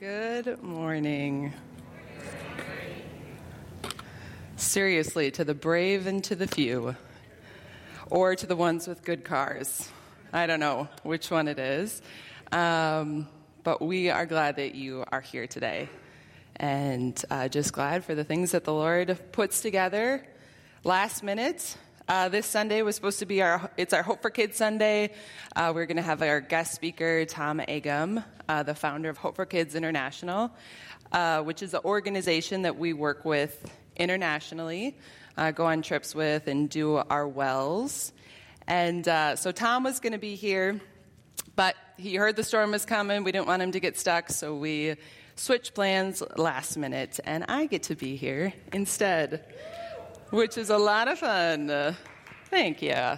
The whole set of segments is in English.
Good morning. Seriously, to the brave and to the few, or to the ones with good cars. I don't know which one it is. Um, but we are glad that you are here today. And uh, just glad for the things that the Lord puts together last minute. Uh, this Sunday was supposed to be our, it's our Hope for Kids Sunday. Uh, we're going to have our guest speaker, Tom Agam, uh, the founder of Hope for Kids International, uh, which is an organization that we work with internationally, uh, go on trips with, and do our wells. And uh, so Tom was going to be here, but he heard the storm was coming. We didn't want him to get stuck, so we switched plans last minute, and I get to be here instead, which is a lot of fun. thank you.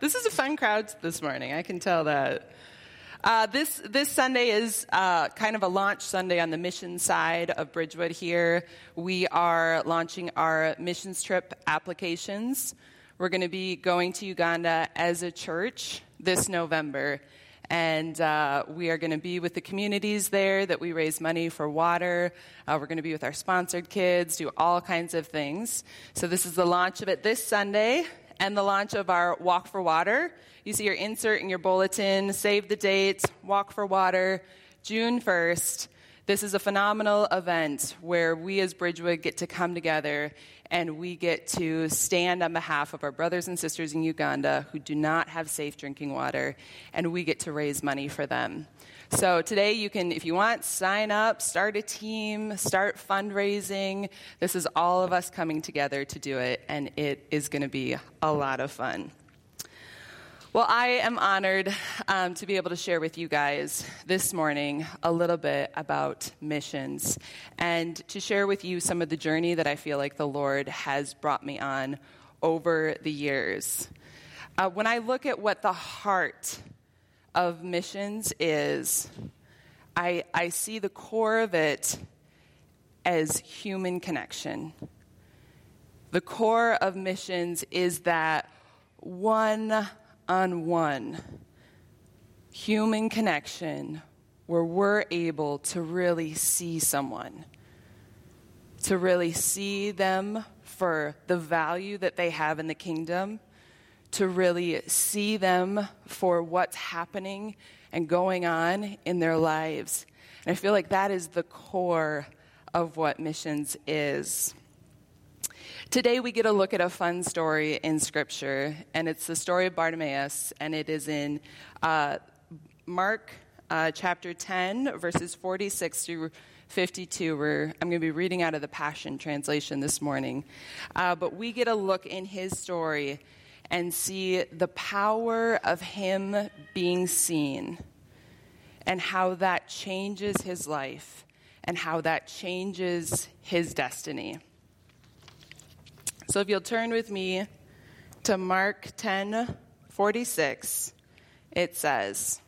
this is a fun crowd this morning, I can tell that. Uh, this, this Sunday is uh, kind of a launch Sunday on the mission side of Bridgewood here. We are launching our missions trip applications. We're going to be going to Uganda as a church this November. And uh, we are going to be with the communities there that we raise money for water. Uh, we're going to be with our sponsored kids, do all kinds of things. So, this is the launch of it this Sunday and the launch of our Walk for Water. You see your insert in your bulletin, save the date, Walk for Water, June 1st. This is a phenomenal event where we as Bridgewood get to come together and we get to stand on behalf of our brothers and sisters in Uganda who do not have safe drinking water, and we get to raise money for them. So today you can, if you want, sign up, start a team, start fundraising. This is all of us coming together to do it, and it is going to be a lot of fun. Well, I am honored um, to be able to share with you guys this morning a little bit about missions and to share with you some of the journey that I feel like the Lord has brought me on over the years. Uh, when I look at what the heart of missions is, I, I see the core of it as human connection. The core of missions is that one on one human connection where we're able to really see someone, to really see them for the value that they have in the kingdom, to really see them for what's happening and going on in their lives. And I feel like that is the core of what missions is. Today, we get a look at a fun story in Scripture, and it's the story of Bartimaeus, and it is in uh, Mark uh, chapter 10, verses 46 through 52. Where I'm going to be reading out of the Passion Translation this morning. Uh, but we get a look in his story and see the power of him being seen and how that changes his life and how that changes his destiny. So if you'll turn with me to Mark 10 46, it says,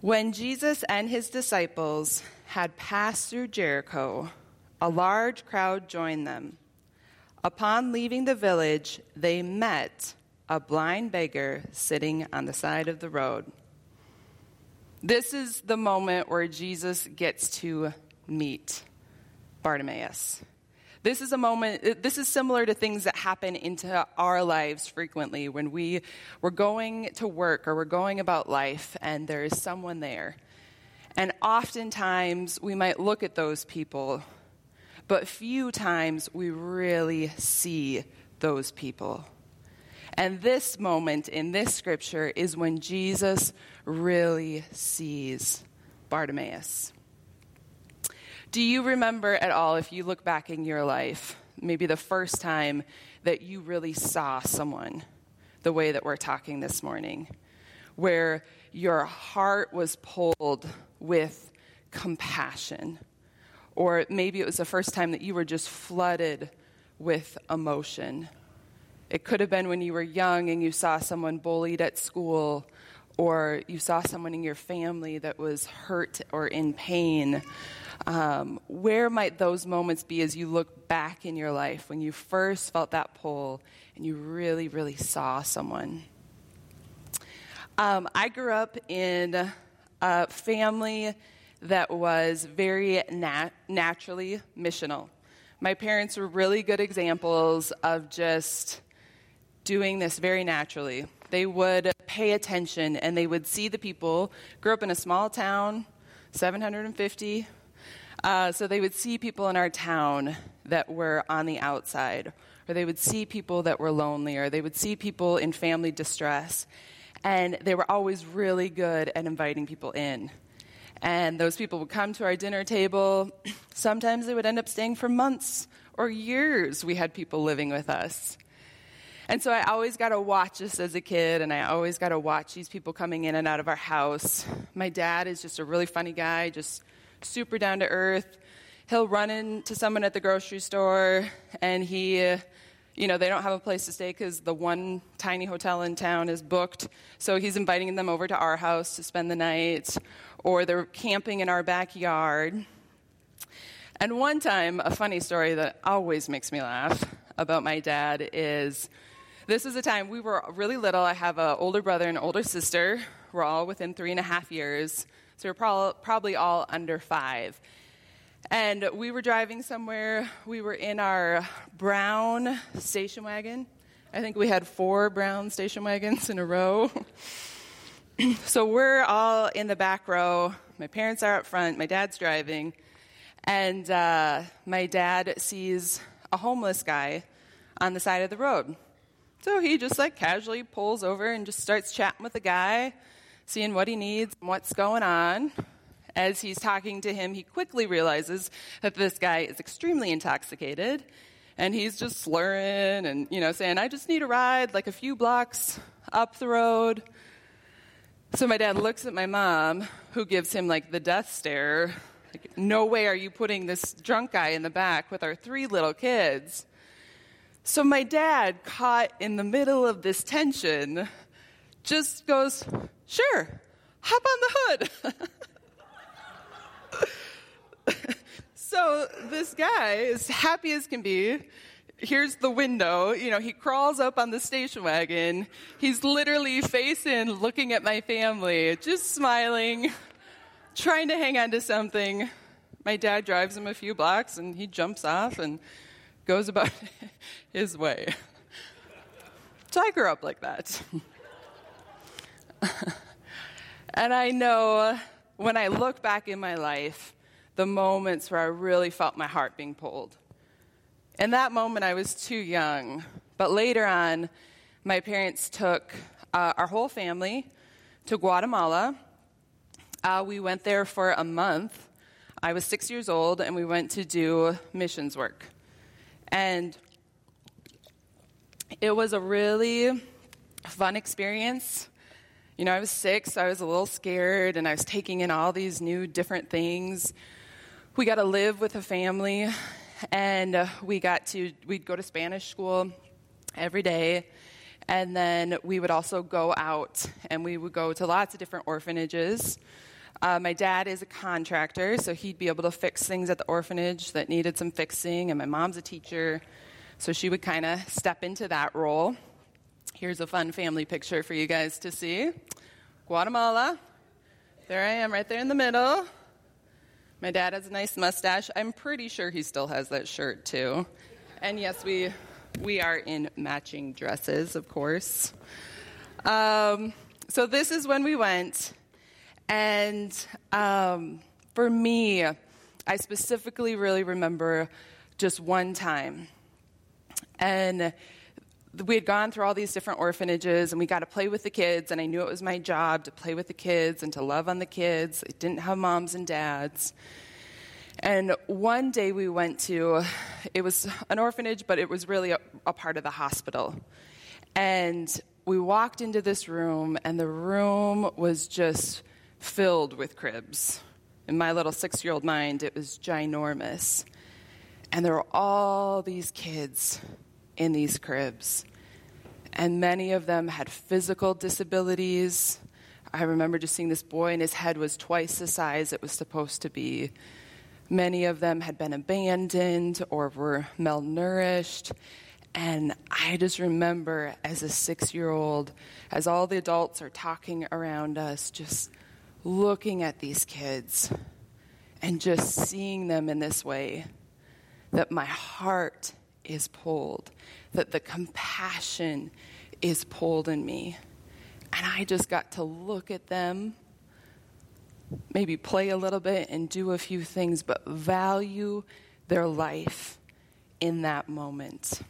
When Jesus and his disciples had passed through Jericho, a large crowd joined them. Upon leaving the village, they met a blind beggar sitting on the side of the road. This is the moment where Jesus gets to meet Bartimaeus. This is a moment, uh, this is similar to things that happen into our lives frequently when we, we're going to work or we're going about life and there is someone there. And oftentimes we might look at those people, but few times we really see those people. And this moment in this scripture is when Jesus really sees Bartimaeus. Do you remember at all, if you look back in your life, maybe the first time that you really saw someone the way that we're talking this morning, where your heart was pulled with compassion? Or maybe it was the first time that you were just flooded with emotion. It could have been when you were young and you saw someone bullied at school, or you saw someone in your family that was hurt or in pain. Um, where might those moments be as you look back in your life when you first felt that pull and you really, really saw someone? Um, I grew up in a family that was very nat- naturally missional. My parents were really good examples of just doing this very naturally. They would pay attention and they would see the people, grew up in a small town, 750. Uh, so they would see people in our town that were on the outside, or they would see people that were lonely, or they would see people in family distress. And they were always really good at inviting people in. And those people would come to our dinner table. Sometimes they would end up staying for months or years. We had people living with us. And so I always got to watch this as a kid, and I always got to watch these people coming in and out of our house. My dad is just a really funny guy, just super down to earth. He'll run into someone at the grocery store, and he, you know, they don't have a place to stay because the one tiny hotel in town is booked. So he's inviting them over to our house to spend the night, or they're camping in our backyard. And one time, a funny story that always makes me laugh about my dad is this is a time we were really little. I have an older brother and older sister. We're all within three and a half years. So we're pro- probably all under five. And we were driving somewhere. We were in our brown station wagon. I think we had four brown station wagons in a row. so we're all in the back row. My parents are up front. My dad's driving. And uh, my dad sees a homeless guy on the side of the road. So he just like casually pulls over and just starts chatting with the guy, seeing what he needs, and what's going on. As he's talking to him, he quickly realizes that this guy is extremely intoxicated and he's just slurring and, you know, saying, I just need a ride like a few blocks up the road. So my dad looks at my mom, who gives him like the death stare. Like, no way are you putting this drunk guy in the back with our three little kids. So my dad, caught in the middle of this tension, just goes, Sure, hop on the hood. so this guy, as happy as can be, here's the window. You know, he crawls up on the station wagon. He's literally face in looking at my family, just smiling, trying to hang on to something. My dad drives him a few blocks and he jumps off and goes about his way. So I grew up like that. and I know when I look back in my life, the moments where I really felt my heart being pulled. In that moment, I was too young. But later on, my parents took uh, our whole family to Guatemala. Uh, we went there for a month. I was six years old, and we went to do missions work. And it was a really fun experience. You know, I was six, so I was a little scared, and I was taking in all these new different things. We got to live with a family, and uh, we got to, we'd go to Spanish school every day. And then we would also go out and we would go to lots of different orphanages. Uh, my dad is a contractor, so he'd be able to fix things at the orphanage that needed some fixing, and my mom's a teacher, so she would kind of step into that role. Here's a fun family picture for you guys to see Guatemala. There I am, right there in the middle. My dad has a nice mustache. I'm pretty sure he still has that shirt, too. And yes, we, we are in matching dresses, of course. Um, so, this is when we went. And um, for me, I specifically really remember just one time. And we had gone through all these different orphanages and we got to play with the kids and i knew it was my job to play with the kids and to love on the kids i didn't have moms and dads and one day we went to it was an orphanage but it was really a, a part of the hospital and we walked into this room and the room was just filled with cribs. In my little six year old mind, it was ginormous. And there were all these kids in these cribs. And many of them had physical disabilities. I remember just seeing this boy, and his head was twice the size it was supposed to be. Many of them had been abandoned or were malnourished. And I just remember as a six year old, as all the adults are talking around us, just looking at these kids and just seeing them in this way that my heart is pulled, that the compassion is pulled in me. And I just got to look at them, maybe play a little bit and do a few things, but value their life in that moment.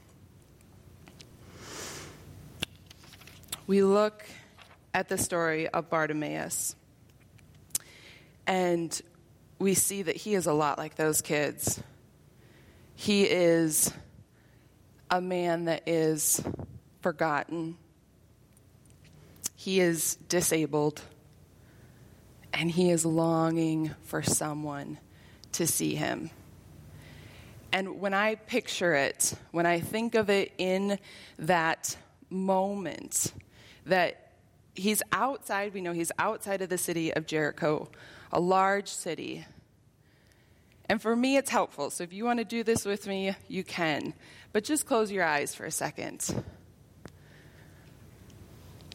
We look at the story of Bartimaeus, and we see that he is a lot like those kids. He is a man that is forgotten, he is disabled, and he is longing for someone to see him. And when I picture it, when I think of it in that moment, that he's outside, we know he's outside of the city of Jericho, a large city. And for me, it's helpful. So if you want to do this with me, you can. But just close your eyes for a second.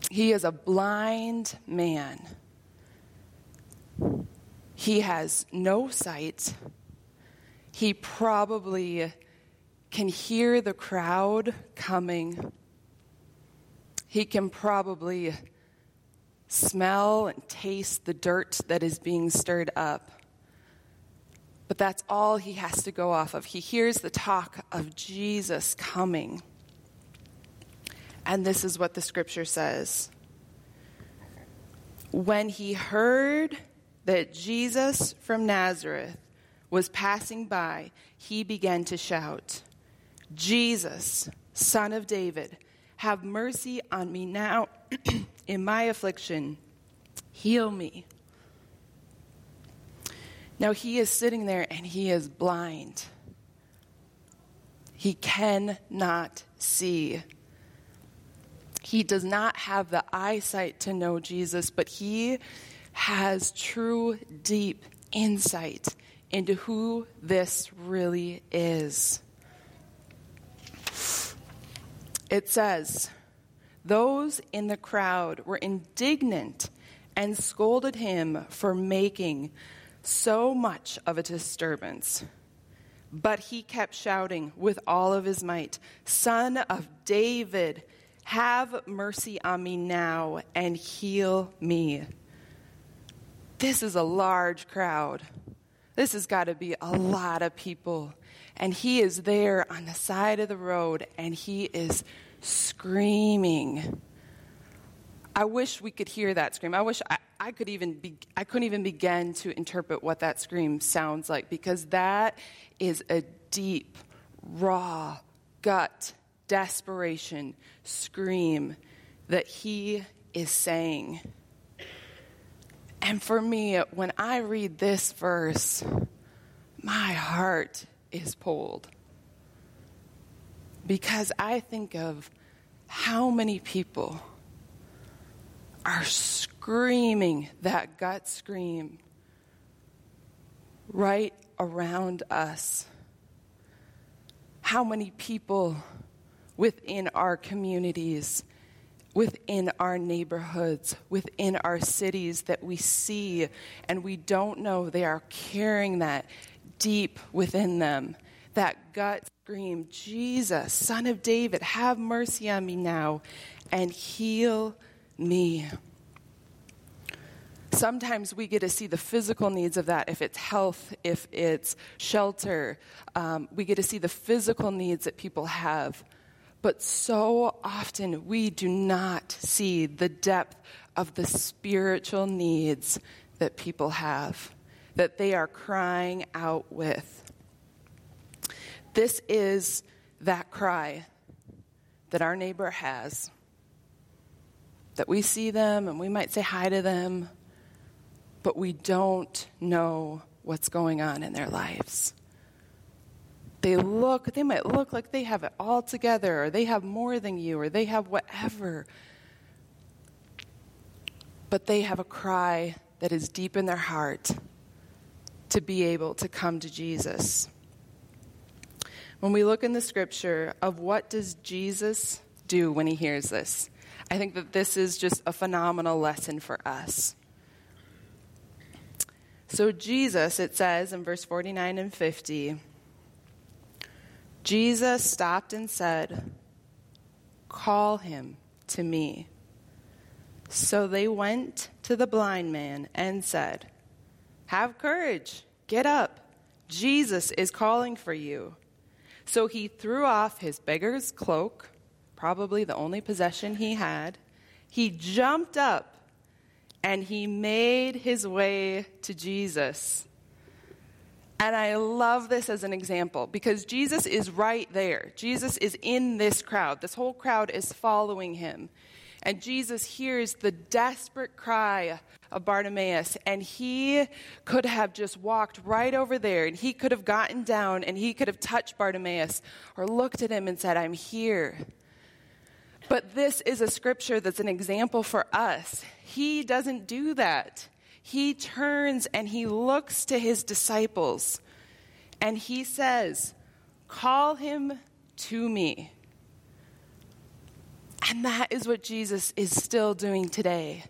He is a blind man. He has no sight. He probably can hear the crowd coming. He can probably smell and taste the dirt that is being stirred up. That's all he has to go off of. He hears the talk of Jesus coming. And this is what the scripture says. When he heard that Jesus from Nazareth was passing by, he began to shout, Jesus, son of David, have mercy on me now in my affliction. Heal me. Now he is sitting there and he is blind. He cannot see. He does not have the eyesight to know Jesus, but he has true, deep insight into who this really is. It says, Those in the crowd were indignant and scolded him for making so much of a disturbance. But he kept shouting with all of his might, Son of David, have mercy on me now and heal me. This is a large crowd. This has got to be a lot of people. And he is there on the side of the road and he is screaming. I wish we could hear that scream. I wish I, I could even be, I couldn't even begin to interpret what that scream sounds like because that is a deep, raw, gut, desperation scream that he is saying. And for me, when I read this verse, my heart is pulled. Because I think of how many people are screaming that gut scream right around us. How many people within our communities within our neighborhoods, within our cities that we see and we don't know they are carrying that deep within them. That gut scream, Jesus, Son of David, have mercy on me now and heal me. Sometimes we get to see the physical needs of that, if it's health, if it's shelter. Um, we get to see the physical needs that people have. But so often we do not see the depth of the spiritual needs that people have, that they are crying out with. This is that cry that our neighbor has. That we see them and we might say hi to them, but we don't know what's going on in their lives. They look, they might look like they have it all together, or they have more than you, or they have whatever. But they have a cry that is deep in their heart to be able to come to Jesus. When we look in the scripture of what does Jesus do when he hears this, I think that this is just a phenomenal lesson for us. So, Jesus, it says in verse 49 and 50, Jesus stopped and said, Call him to me. So they went to the blind man and said, Have courage, get up. Jesus is calling for you. So he threw off his beggar's cloak, probably the only possession he had. He jumped up and he made his way to Jesus. And I love this as an example because Jesus is right there. Jesus is in this crowd. This whole crowd is following him. And Jesus hears the desperate cry of Bartimaeus, and he could have just walked right over there, and he could have gotten down, and he could have touched Bartimaeus or looked at him and said, I'm here. But this is a scripture that's an example for us. He doesn't do that. He turns and he looks to his disciples and he says, Call him to me. And that is what Jesus is still doing today.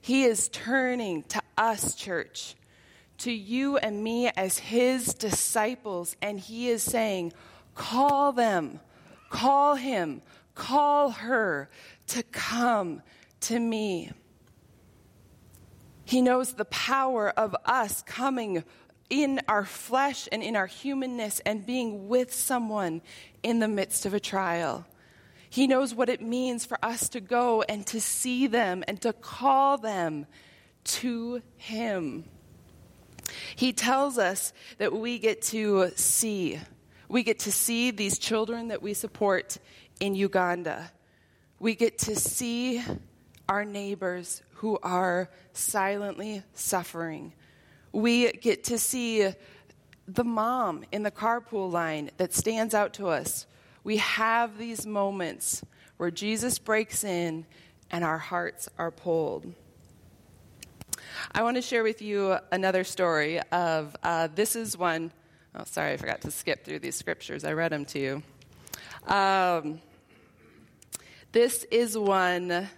He is turning to us, church, to you and me as his disciples, and he is saying, Call them, call him, call her to come to me. He knows the power of us coming in our flesh and in our humanness and being with someone in the midst of a trial. He knows what it means for us to go and to see them and to call them to Him. He tells us that we get to see. We get to see these children that we support in Uganda. We get to see our neighbors who are silently suffering. We get to see the mom in the carpool line that stands out to us we have these moments where Jesus breaks in and our hearts are pulled. I want to share with you another story of uh, this is one. Oh, sorry, I forgot to skip through these scriptures. I read them to you. Um, this is one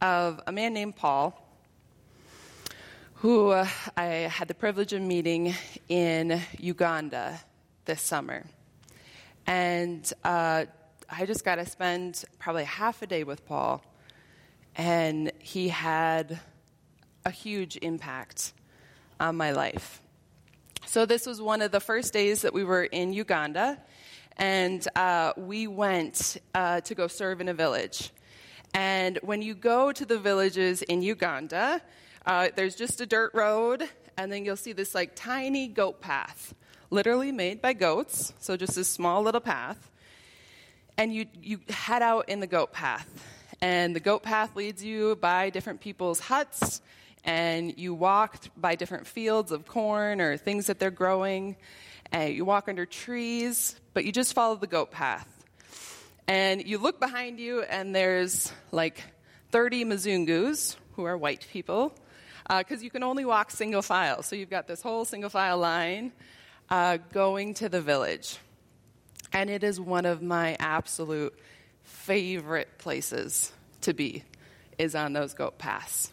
of a man named Paul who uh, I had the privilege of meeting in Uganda this summer. And uh, I just got to spend probably half a day with Paul, and he had a huge impact on my life. So, this was one of the first days that we were in Uganda, and uh, we went uh, to go serve in a village. And when you go to the villages in Uganda, uh, there's just a dirt road, and then you'll see this like tiny goat path literally made by goats, so just this small little path. And you, you head out in the goat path. And the goat path leads you by different people's huts, and you walk by different fields of corn or things that they're growing. And you walk under trees, but you just follow the goat path. And you look behind you, and there's like 30 Mzungus, who are white people, because uh, you can only walk single file. So you've got this whole single file line uh, going to the village. And it is one of my absolute favorite places to be, is on those goat paths.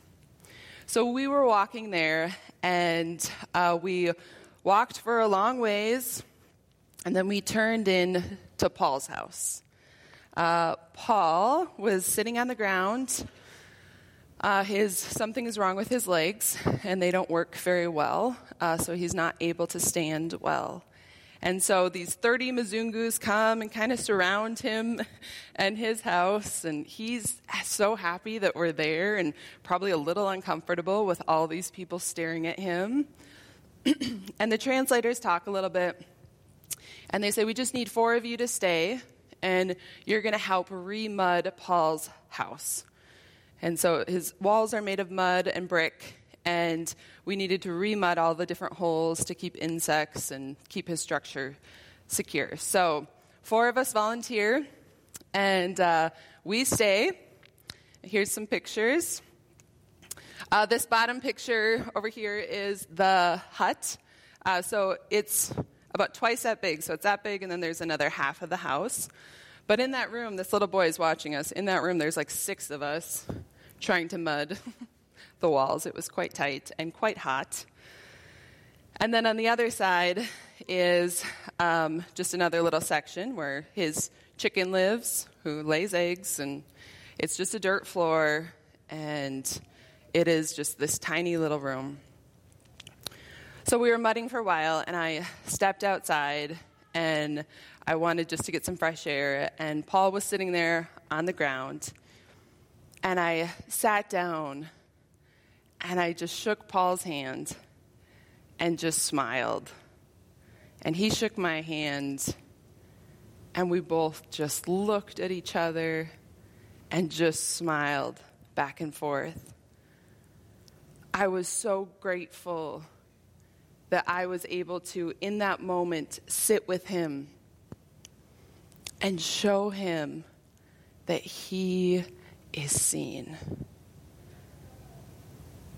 So we were walking there, and uh, we walked for a long ways, and then we turned in to Paul's house. Uh, Paul was sitting on the ground uh, his something is wrong with his legs, and they don't work very well, uh, so he's not able to stand well. And so these 30 Mzungus come and kind of surround him and his house, and he's so happy that we're there and probably a little uncomfortable with all these people staring at him. and the translators talk a little bit, and they say, We just need four of you to stay, and you're going to help remud Paul's house. And so his walls are made of mud and brick, and we needed to remud all the different holes to keep insects and keep his structure secure. So four of us volunteer, and uh, we stay. Here's some pictures. Uh, this bottom picture over here is the hut. Uh, so it's about twice that big. So it's that big, and then there's another half of the house. But in that room, this little boy is watching us. In that room, there's like six of us trying to mud the walls. It was quite tight and quite hot. And then on the other side is um, just another little section where his chicken lives, who lays eggs, and it's just a dirt floor, and it is just this tiny little room. So we were mudding for a while, and I stepped outside, and I wanted just to get some fresh air, and Paul was sitting there on the ground, and I sat down, and I just shook Paul's hand and just smiled. And he shook my hand, and we both just looked at each other and just smiled back and forth. I was so grateful that I was able to, in that moment, sit with him and show him that he is seen.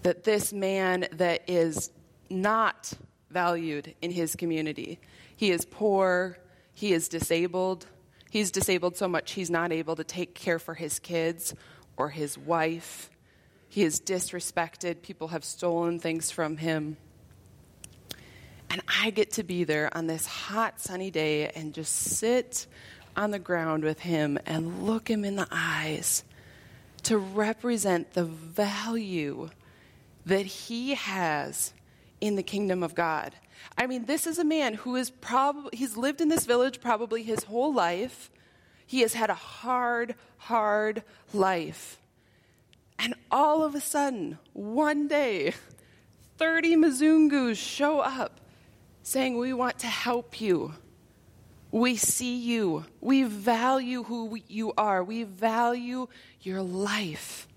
That this man that is not valued in his community, he is poor, he is disabled. He's disabled so much he's not able to take care for his kids or his wife. He is disrespected. People have stolen things from him. And I get to be there on this hot, sunny day and just sit on the ground with him and look him in the eyes to represent the value that he has in the kingdom of God. I mean, this is a man who is probably, he's lived in this village probably his whole life. He has had a hard, hard life. And all of a sudden, one day, 30 Mzungus show up saying, We want to help you. We see you. We value who you are. We value your life.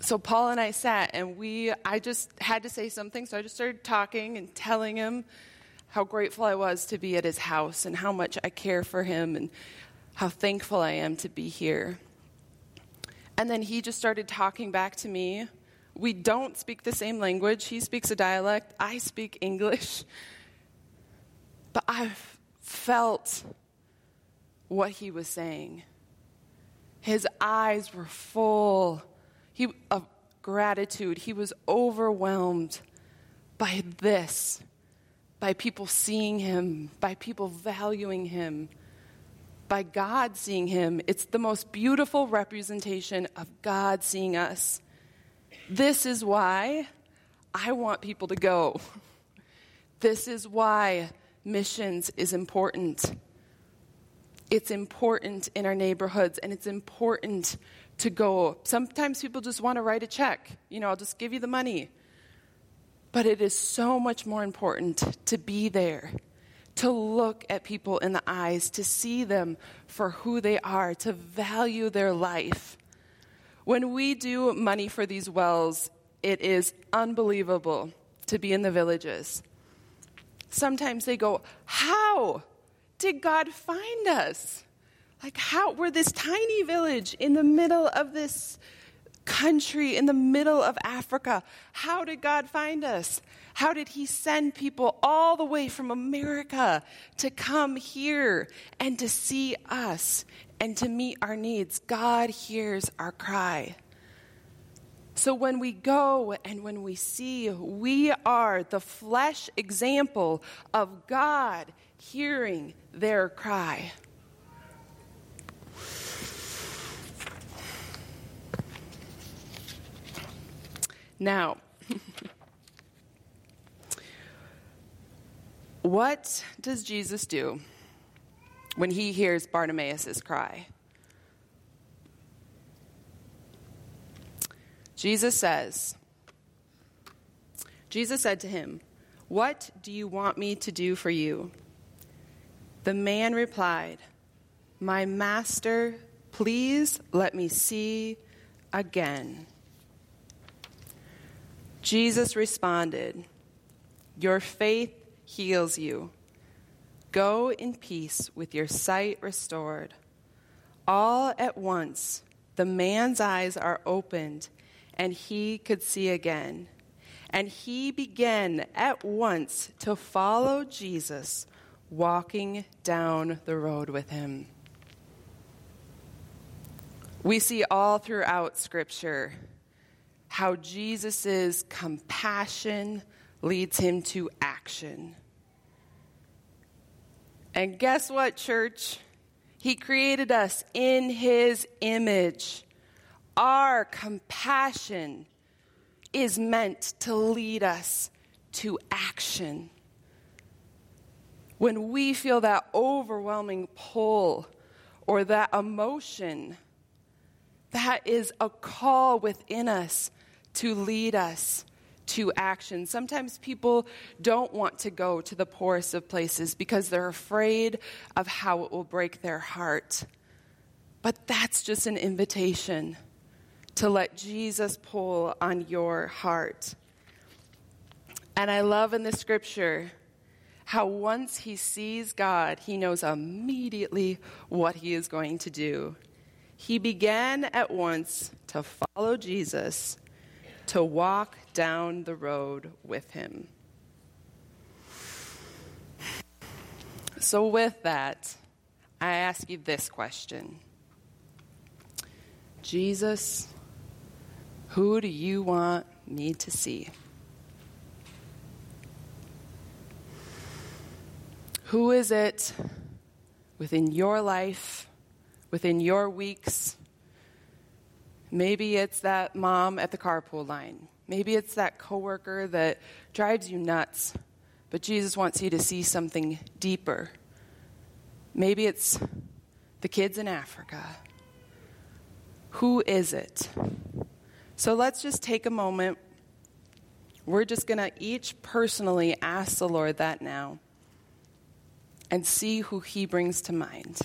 So Paul and I sat and we I just had to say something, so I just started talking and telling him how grateful I was to be at his house and how much I care for him and how thankful I am to be here. And then he just started talking back to me. We don't speak the same language. He speaks a dialect, I speak English. But I felt what he was saying. His eyes were full he, of gratitude. He was overwhelmed by this, by people seeing him, by people valuing him by God seeing him. It's the most beautiful representation of God seeing us. This is why I want people to go. This is why missions is important. It's important in our neighborhoods and it's important to go. Sometimes people just want to write a check. You know, I'll just give you the money. But it is so much more important to be there to look at people in the eyes, to see them for who they are, to value their life. When we do money for these wells, it is unbelievable to be in the villages. Sometimes they go, How did God find us? Like, how? We're this tiny village in the middle of this country, in the middle of Africa. How did God find us? How did He send people all the way from America to come here and to see us and to meet our needs? God hears our cry. So when we go and when we see, we are the flesh example of God hearing their cry. Now, What does Jesus do when he hears Bartimaeus' cry? Jesus says, Jesus said to him, What do you want me to do for you? The man replied, My master, please let me see again. Jesus responded, Your faith heals you. Go in peace with your sight restored. All at once, the man's eyes are opened, and he could see again. And he began at once to follow Jesus, walking down the road with him. We see all throughout Scripture how Jesus' compassion, leads him to action. And guess what, church? He created us in his image. Our compassion is meant to lead us to action. When we feel that overwhelming pull or that emotion, that is a call within us to lead us to action. Sometimes people don't want to go to the poorest of places because they're afraid of how it will break their heart. But that's just an invitation to let Jesus pull on your heart. And I love in the scripture how once he sees God, he knows immediately what he is going to do. He began at once to follow Jesus, to walk down the road with him. So, with that, I ask you this question Jesus, who do you want me to see? Who is it within your life, within your weeks? Maybe it's that mom at the carpool line. Maybe it's that coworker that drives you nuts, but Jesus wants you to see something deeper. Maybe it's the kids in Africa. Who is it? So let's just take a moment. We're just going to each personally ask the Lord that now and see who He brings to mind.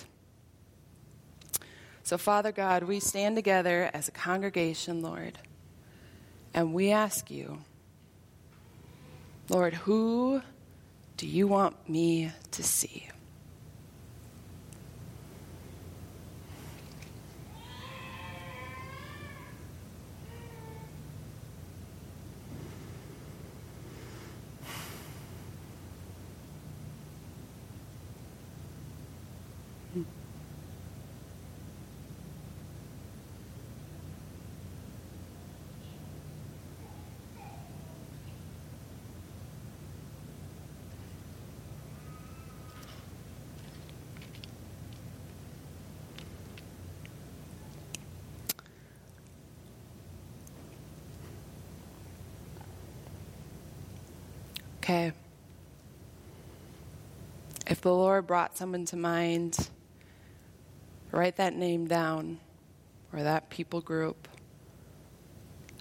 So, Father God, we stand together as a congregation, Lord, and we ask you, Lord, who do you want me to see? Okay. If the Lord brought someone to mind, write that name down or that people group.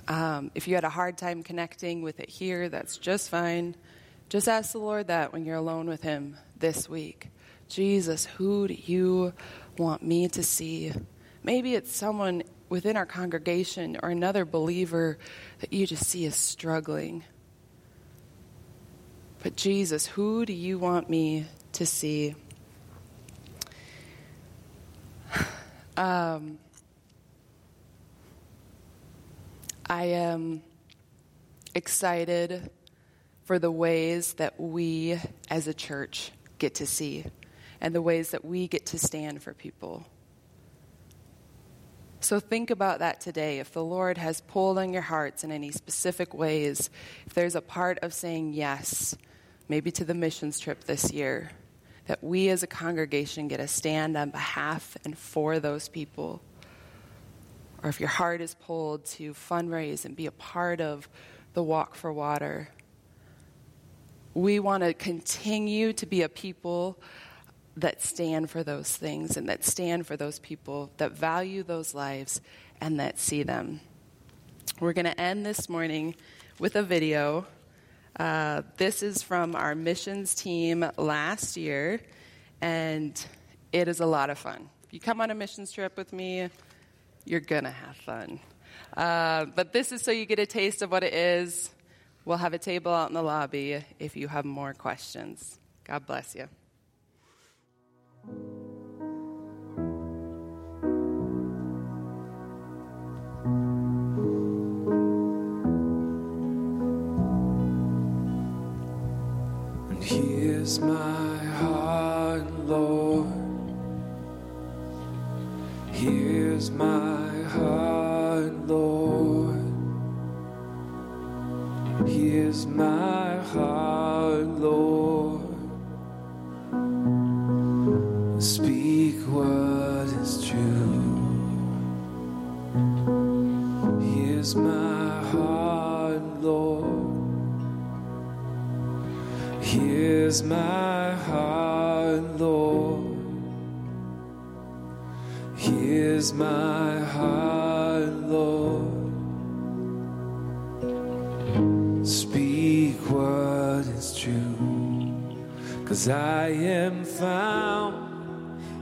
Um, if you had a hard time connecting with it here, that's just fine. Just ask the Lord that when you're alone with Him this week. Jesus, who do you want me to see? Maybe it's someone within our congregation or another believer that you just see is struggling. But Jesus, who do you want me to see? Um, I am excited for the ways that we as a church get to see and the ways that we get to stand for people. So think about that today. If the Lord has pulled on your hearts in any specific ways, if there's a part of saying yes, maybe to the missions trip this year, that we as a congregation get a stand on behalf and for those people. Or if your heart is pulled to fundraise and be a part of the Walk for Water, we want to continue to be a people that stand for those things and that stand for those people, that value those lives, and that see them. We're going to end this morning with a video uh, this is from our missions team last year, and it is a lot of fun. If you come on a missions trip with me, you're to have fun. Uh, but this is so you get a taste of what it is. We'll have a table out in the lobby if you have more questions. God bless you. Hears my heart, Lord. Hears my heart, Lord. Hears my heart. is my heart, Lord. Here's my heart, Lord. Speak what is true, cause I am found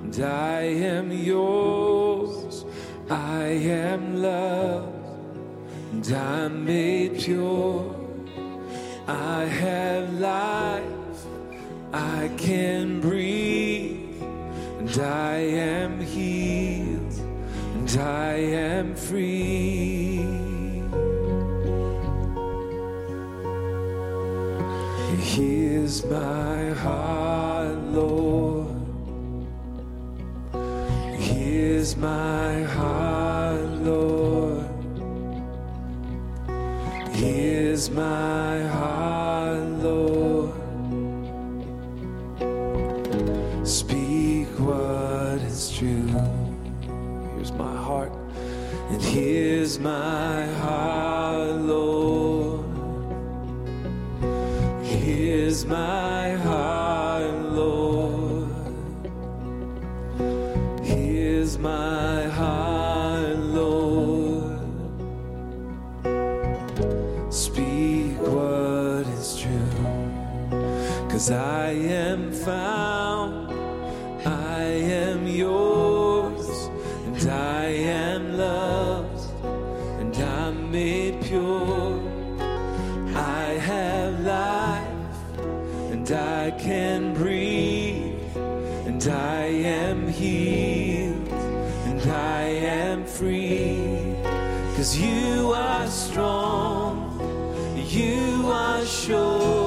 and I am yours. I am loved and I'm made pure. I have life I can breathe, and I am healed, and I am free. Here's my heart, Lord. Here's my heart, Lord. Here's my is my. am healed and I am free. Cause you are strong, you are sure.